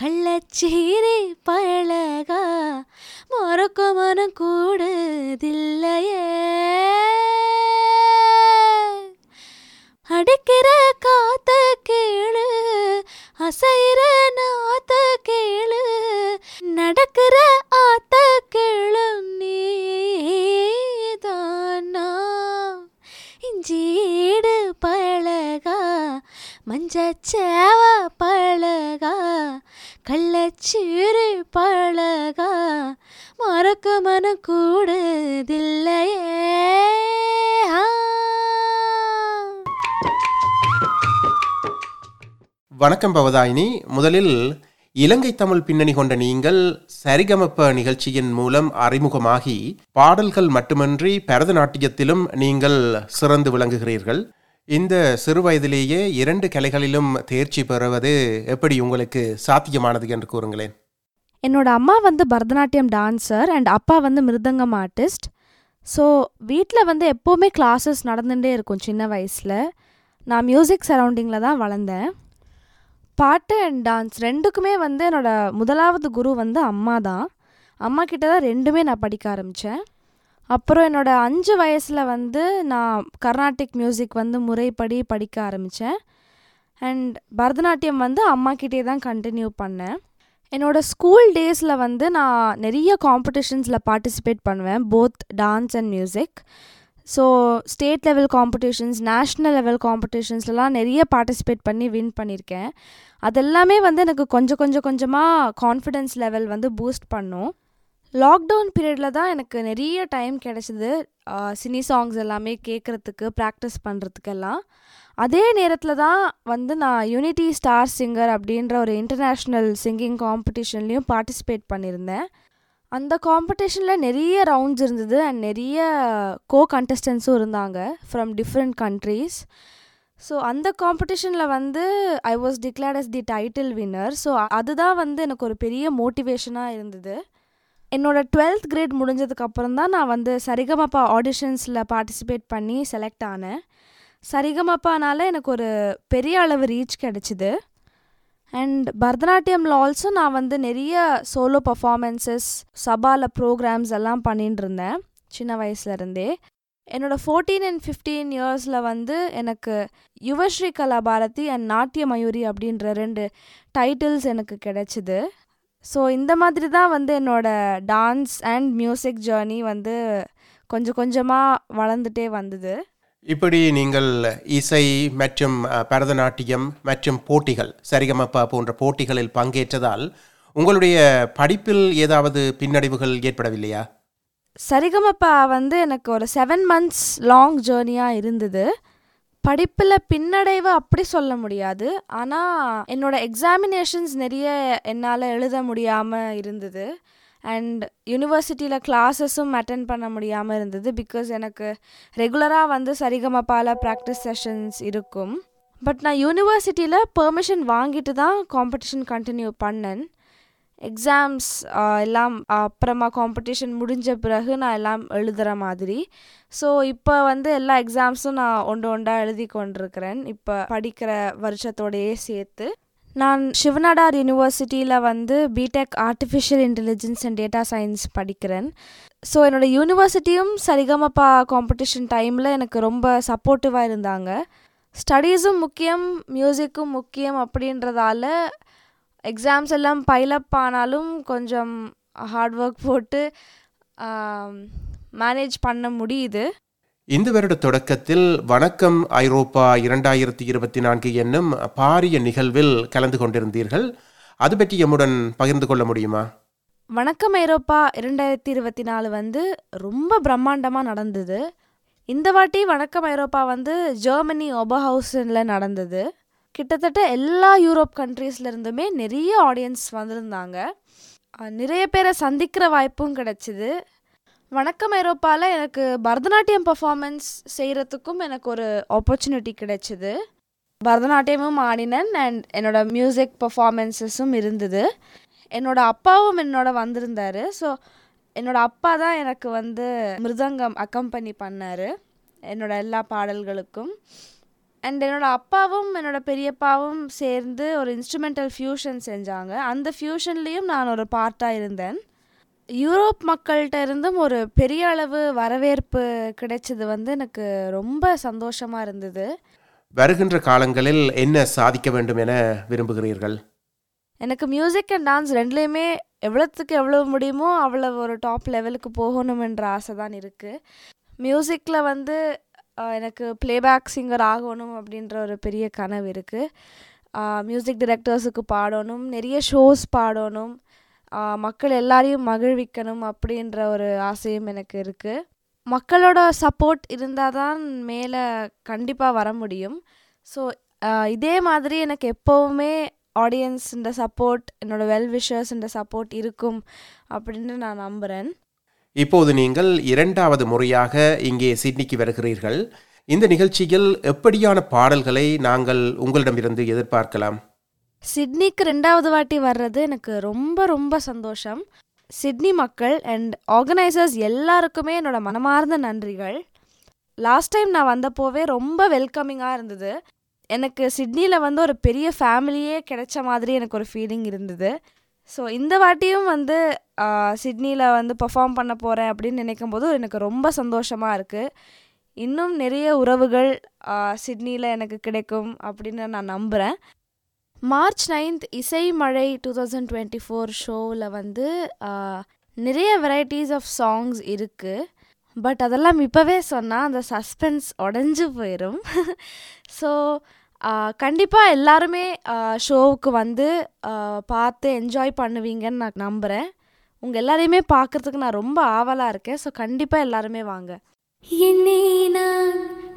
கள்ளச்சீரி பழகா? மறக்க மனம் கூடுதில்லையே. அடிக்கிற காத்த கேளு அசைற நாத்த கேளு நடக்கிற வணக்கம் பவதாயினி. முதலில் இலங்கை தமிழ் பின்னணி கொண்ட நீங்கள் சரிகமப்ப நிகழ்ச்சியின் மூலம் அறிமுகமாகி பாடல்கள் மட்டுமன்றி பரதநாட்டியத்திலும் நீங்கள் சிறந்து விளங்குகிறீர்கள். இந்த சிறு வயதிலேயே இரண்டு கலைகளிலும் தேர்ச்சி பெறுவது எப்படி உங்களுக்கு சாத்தியமானது என்று கூறுங்களேன். என்னோட அம்மா வந்து பரதநாட்டியம் டான்சர் அண்ட் அப்பா வந்து மிருதங்கம் ஆர்டிஸ்ட். ஸோ வீட்டில் வந்து எப்போவுமே கிளாஸஸ் நடந்துகிட்டே இருக்கும் சின்ன வயசில். நான் மியூசிக் சரௌண்டிங்கில் தான் வளர்ந்தேன். பாட்டு அண்ட் டான்ஸ் ரெண்டுக்குமே வந்து என்னோட முதலாவது குரு வந்து அம்மா தான். அம்மா கிட்ட தான் ரெண்டுமே நான் படிக்க ஆரம்பித்தேன் அப்புறம் என்னோடய அஞ்சு வயசில் வந்து நான் கர்நாடிக் மியூசிக் வந்து முறைப்படி படிக்க ஆரம்பித்தேன் அண்ட் பரதநாட்டியம் வந்து அம்மாக்கிட்டே தான் கண்டினியூ பண்ணேன். என்னோடய ஸ்கூல் டேஸில் வந்து நான் நிறைய காம்படிஷன்ஸில் பார்ட்டிசிபேட் பண்ணுவேன் both dance and music so state level competitions national level காம்படிஷன்ஸ்லாம் நிறைய பார்ட்டிசிபேட் பண்ணி வின் பண்ணியிருக்கேன் அதெல்லாமே வந்து எனக்கு கொஞ்சம் கொஞ்சம் கொஞ்சமாக கான்ஃபிடென்ஸ் லெவல் வந்து பூஸ்ட் பண்ணும். லாக்டவுன் பீரியடில் தான் எனக்கு நிறைய டைம் கிடச்சிது. சினி சாங்ஸ் எல்லாமே கேட்குறதுக்கு ப்ராக்டிஸ் பண்ணுறதுக்கெல்லாம் அதே நேரத்தில் தான் வந்து நான் யூனிட்டி ஸ்டார் சிங்கர் அப்படின்ற ஒரு இன்டர்நேஷ்னல் சிங்கிங் காம்படிஷன்லேயும் பார்ட்டிசிபேட் பண்ணியிருந்தேன். அந்த காம்படிஷனில் நிறைய ரவுண்ட்ஸ் இருந்தது அண்ட் நிறைய கோ கண்டஸ்டன்ஸும் இருந்தாங்க ஃப்ரம் டிஃப்ரெண்ட் கண்ட்ரீஸ் ஸோ அந்த காம்படிஷனில் வந்து I was declared as the title winner so அதுதான் வந்து எனக்கு ஒரு பெரிய மோட்டிவேஷனாக இருந்தது. என்னோட டுவெல்த் கிரேட் முடிஞ்சதுக்கப்புறம் தான் நான் வந்து சரிகமப்பா ஆடிஷன்ஸில் பார்ட்டிசிபேட் பண்ணி செலக்ட் ஆனேன். சரிகமப்பானால எனக்கு ஒரு பெரிய அளவு ரீச் கிடச்சிது. அண்ட் பரதநாட்டியமில் ஆல்சோ நான் வந்து நிறைய சோலோ பர்ஃபாமன்ஸஸ் சபாவில் ப்ரோக்ராம்ஸ் எல்லாம் பண்ணிட்டு இருந்தேன் சின்ன வயசுலேருந்தே என்னோடய ஃபோர்டீன் அண்ட் ஃபிஃப்டீன் இயர்ஸில் வந்து எனக்கு யுவஸ்ரீ கலாபாரதி அண்ட் நாட்டிய மயூரி அப்படின்ற ரெண்டு டைட்டில்ஸ் எனக்கு கிடைச்சிது. ஸோ இந்த மாதிரி தான் வந்து என்னோடய டான்ஸ் அண்ட் மியூசிக் ஜேர்னி வந்து கொஞ்சம் கொஞ்சமாக வளர்ந்துட்டே வந்தது. இப்படி நீங்கள் இசை மற்றும் பரதநாட்டியம் மற்றும் போட்டிகள் சரிகமப்பா போன்ற போட்டிகளில் பங்கேற்றதால் உங்களுடைய படிப்பில் ஏதாவது பின்னடைவுகள் ஏற்படவில்லையா? சரிகமப்பா வந்து எனக்கு ஒரு செவன் மந்த்ஸ் லாங் ஜேர்னியாக இருந்தது. படிப்பில் பின்னடைவு அப்படி சொல்ல முடியாது. ஆனால் என்னோட எக்ஸாமினேஷன்ஸ் நிறைய என்னால் எழுத முடியாமல் இருந்தது. அண்ட் யூனிவர்சிட்டியில் கிளாஸஸும் அட்டன் பண்ண முடியாமல் இருந்தது பிகாஸ் எனக்கு ரெகுலராக வந்து சரிகமப்பால ப்ராக்டிஸ் செஷன்ஸ் இருக்கும். பட் நான் யூனிவர்சிட்டியில் பெர்மிஷன் வாங்கிட்டு தான் காம்படிஷன் கண்டினியூ பண்ணேன். எக்ஸாம்ஸ் எல்லாம் அப்புறமா காம்படிஷன் முடிஞ்ச பிறகு நான் எல்லாம் எழுதுகிற மாதிரி. ஸோ இப்போ வந்து எல்லா எக்ஸாம்ஸும் நான் ஒன்று ஒன்றா எழுதி கொண்டிருக்கிறேன். இப்போ படிக்கிற வருஷத்தோடையே சேர்த்து. நான் சிவநாடார் யூனிவர்சிட்டியில் வந்து BTech artificial intelligence and data science படிக்கிறேன். ஸோ என்னோட யூனிவர்சிட்டியும் சரிகமப்பா காம்படிஷன் டைமில் எனக்கு ரொம்ப சப்போர்ட்டிவாக இருந்தாங்க. ஸ்டடீஸும் முக்கியம் மியூசிக்கும் முக்கியம் அப்படின்றதால எக்ஸாம்ஸ் எல்லாம் பைலப் ஆனாலும் கொஞ்சம் ஹார்ட் ஒர்க் போட்டு மேனேஜ் பண்ண முடியுது. இந்த வருட தொடக்கத்தில் வணக்கம் ஐரோப்பா இரண்டாயிரத்தி இருபத்தி நான்கு என்னும் பாரிய நிகழ்வில் கலந்து கொண்டிருந்தீர்கள். அது பற்றி எம்முடன் பகிர்ந்து கொள்ள முடியுமா? வணக்கம் ஐரோப்பா. இரண்டாயிரத்தி இருபத்தி நாலு வந்து ரொம்ப பிரம்மாண்டமாக நடந்தது. இந்த வாட்டி வணக்கம் ஐரோப்பா வந்து ஜெர்மனி ஒபஹவுசனில் நடந்தது. கிட்டத்தட்ட எல்லா யூரோப் கண்ட்ரீஸ்லேருந்துமே நிறைய ஆடியன்ஸ் வந்திருந்தாங்க. நிறைய பேரை சந்திக்கிற வாய்ப்பும் கிடைச்சிது. வணக்கம் ஐரோப்பாவில் எனக்கு பரதநாட்டியம் பர்ஃபார்மன்ஸ் செய்கிறதுக்கும் எனக்கு ஒரு ஆப்பர்ச்சுனிட்டி கிடைச்சிது. பரதநாட்டியமும் ஆடினேன் அண்ட் என்னோடய மியூசிக் பர்ஃபார்மன்ஸஸும் இருந்தது. என்னோடய அப்பாவும் என்னோட வந்திருந்தார். ஸோ என்னோட அப்பா தான் எனக்கு வந்து மிருதங்கம் அக்கம்பனி பண்ணார். என்னோட எல்லா பாடல்களுக்கும். அண்ட் என்னோட அப்பாவும் என்னோட பெரியப்பாவும் சேர்ந்து ஒரு இன்ஸ்ட்ருமெண்டல் ஃபியூஷன் செஞ்சாங்க. அந்த ஃபியூஷன்லேயும் நான் ஒரு பார்ட்டாக இருந்தேன். யூரோப் மக்கள்கிட்ட இருந்தும் ஒரு பெரிய அளவு வரவேற்பு கிடைச்சது வந்து எனக்கு ரொம்ப சந்தோஷமாக இருந்தது. வருகின்ற காலங்களில் என்ன சாதிக்க வேண்டும் என விரும்புகிறீர்கள்? எனக்கு மியூசிக் அண்ட் டான்ஸ் ரெண்டுலேயுமே எவ்வளோத்துக்கு எவ்வளோ முடியுமோ அவ்வளோ ஒரு டாப் லெவலுக்கு போகணுமென்ற ஆசை தான் இருக்குது மியூசிக்கில் வந்து எனக்கு ப்ளேபேக் சிங்கர் ஆகணும் அப்படின்ற ஒரு பெரிய கனவு இருக்குது மியூசிக் டிரெக்டர்ஸுக்கு பாடணும் நிறைய ஷோஸ் பாடணும். மக்கள் எல்லாரையும் மகிழ்விக்கணும் அப்படின்ற ஒரு ஆசையும் எனக்கு இருக்குது மக்களோட சப்போர்ட் இருந்தால் தான் மேலே கண்டிப்பாக வர முடியும். ஸோ இதே மாதிரி எனக்கு எப்போவுமே ஆடியன்ஸுன்ற சப்போர்ட் என்னோட வெல் விஷர்ஸுன்ற சப்போர்ட் இருக்கும் அப்படின்னு நான் நம்புகிறேன் இப்போது நீங்கள் இரண்டாவது முறையாக இங்கே சிட்னிக்கு வருகிறீர்கள். இந்த நிகழ்ச்சியில் எப்படியான பாடல்களை நாங்கள் உங்களிடமிருந்து எதிர்பார்க்கலாம்? சிட்னிக்கு ரெண்டாவது வாட்டி வர்றது எனக்கு ரொம்ப ரொம்ப சந்தோஷம். சிட்னி மக்கள் அண்ட் ஆர்கனைசர்ஸ் எல்லாருக்குமே என்னோட மனமார்ந்த நன்றிகள். லாஸ்ட் டைம் நான் வந்தப்போவே ரொம்ப வெல்கமிங்காக இருந்தது. எனக்கு சிட்னியில் வந்து ஒரு பெரிய ஃபேமிலியே கிடைச்ச மாதிரி எனக்கு ஒரு ஃபீலிங் இருந்தது. ஸோ இந்த வாட்டியும் வந்து சிட்னியில் வந்து பெர்ஃபார்ம் பண்ண போகிறேன் அப்படின்னு நினைக்கும் போது எனக்கு ரொம்ப சந்தோஷமாக இருக்குது இன்னும் நிறைய உறவுகள் சிட்னியில் எனக்கு கிடைக்கும் அப்படின்னு நான் நம்புகிறேன் மார்ச் நைன்த் இசை மழை டூ தௌசண்ட் டுவெண்ட்டி ஃபோர் ஷோவில் வந்து நிறைய வெரைட்டிஸ் ஆஃப் சாங்ஸ் இருக்குது பட் அதெல்லாம் இப்போவே சொன்னால் அந்த சஸ்பென்ஸ் உடஞ்சி போயிடும் ஸோ கண்டிப்பாக எல்லாருமே ஷோவுக்கு வந்து பார்த்து என்ஜாய் பண்ணுவீங்கன்னு நான் நம்புகிறேன் உங்கள் எல்லாரையுமே பார்க்குறதுக்கு நான் ரொம்ப ஆவலாக இருக்கேன். ஸோ கண்டிப்பாக எல்லாருமே வாங்க. என்னை நான்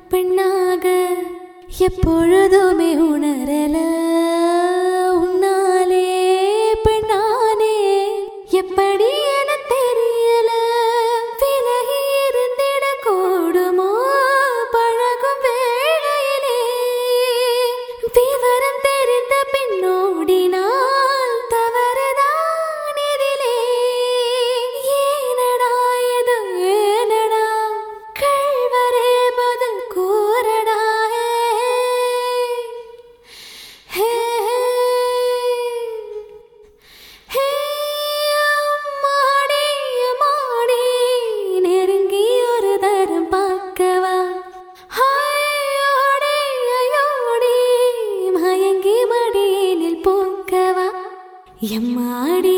பெண்ணாக எப்பொழுதுமே உணரல. உன்னாலே பெண்ணானே. எப்படி எம்மாடி